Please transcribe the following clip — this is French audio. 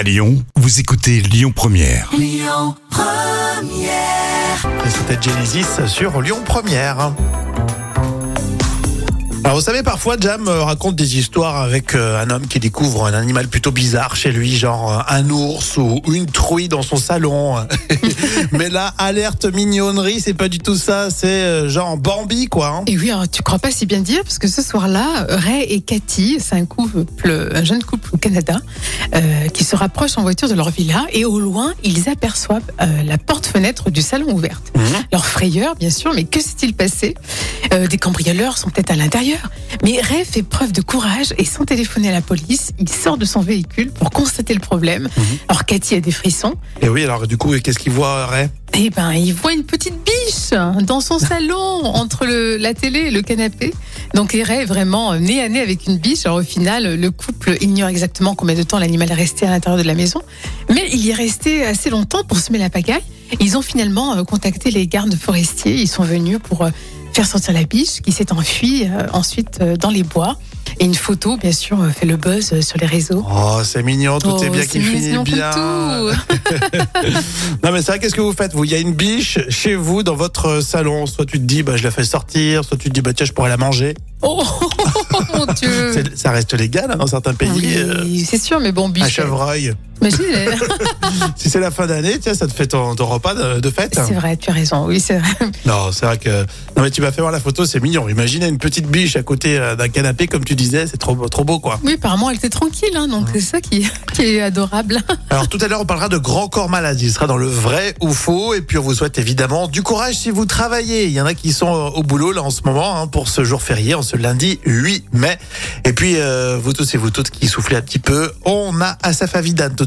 À Lyon, vous écoutez Lyon Première. C'était Genesis sur Lyon Première. Alors vous savez, parfois Jam euh, raconte des histoires avec euh, un homme qui découvre un animal plutôt bizarre chez lui, genre euh, un ours ou une truie dans son salon. Mais là, alerte mignonnerie, c'est pas du tout ça, c'est genre Bambi quoi. hein. Et oui, alors, tu crois pas si bien dire, parce que ce soir-là, Ray et Cathy, c'est un couple, un jeune couple au Canada, euh, qui se rapprochent en voiture de leur villa, et au loin, ils aperçoivent euh, la porte-fenêtre du salon ouverte. Mhm. Leur frayeur, bien sûr, mais que s'est-il passé? Euh, Des cambrioleurs sont peut-être à l'intérieur. Mais Ray fait preuve de courage et sans téléphoner à la police, il sort de son véhicule pour constater le problème. Alors Cathy a des frissons. Et oui, alors du coup, qu'est-ce qu'il voit Ray? Eh ben, il voit une petite biche dans son salon, entre le, la télé et le canapé. Donc, Ray est vraiment euh, nez à nez avec une biche. Alors, au final, le couple ignore exactement combien de temps l'animal est resté à l'intérieur de la maison. Mais il y est resté assez longtemps pour semer la pagaille. Ils ont finalement euh, contacté les gardes forestiers. Ils sont venus pour euh, faire sortir la biche qui s'est enfuie euh, ensuite euh, dans les bois. Et une photo, bien sûr, euh, fait le buzz sur les réseaux. Oh, c'est mignon, tout est Oh, bien qui finit bien. Non mais c'est vrai, qu'est-ce que vous faites Vous, il y a une biche chez vous dans votre salon. Soit tu te dis, bah je la fais sortir, soit tu te dis, bah tiens, je pourrais la manger. Oh, mon Dieu Ça reste légal hein, dans certains pays. Oui, euh, c'est sûr, mais bon, biche. un chevreuil. Imagine, Si c'est la fin d'année, tiens, ça te fait ton, ton repas de, de fête. C'est vrai, tu as raison. Oui, c'est vrai. Non, c'est vrai que. Non, mais tu m'as fait voir la photo, c'est mignon. Imaginez une petite biche à côté euh, d'un canapé, comme tu disais, c'est trop, beau- trop beau, quoi. Oui, apparemment, elle était tranquille, hein, donc c'est ça qui, qui est adorable. Alors, tout à l'heure, on parlera de grand corps malade. Il sera dans le vrai ou faux. Et puis, on vous souhaite évidemment du courage si vous travaillez. Il y en a qui sont euh, au boulot, là, en ce moment, hein, pour ce jour férié, en ce lundi 8 mai. Et puis, euh, vous tous et vous toutes qui soufflez un petit peu, on a Asaf Avidan tout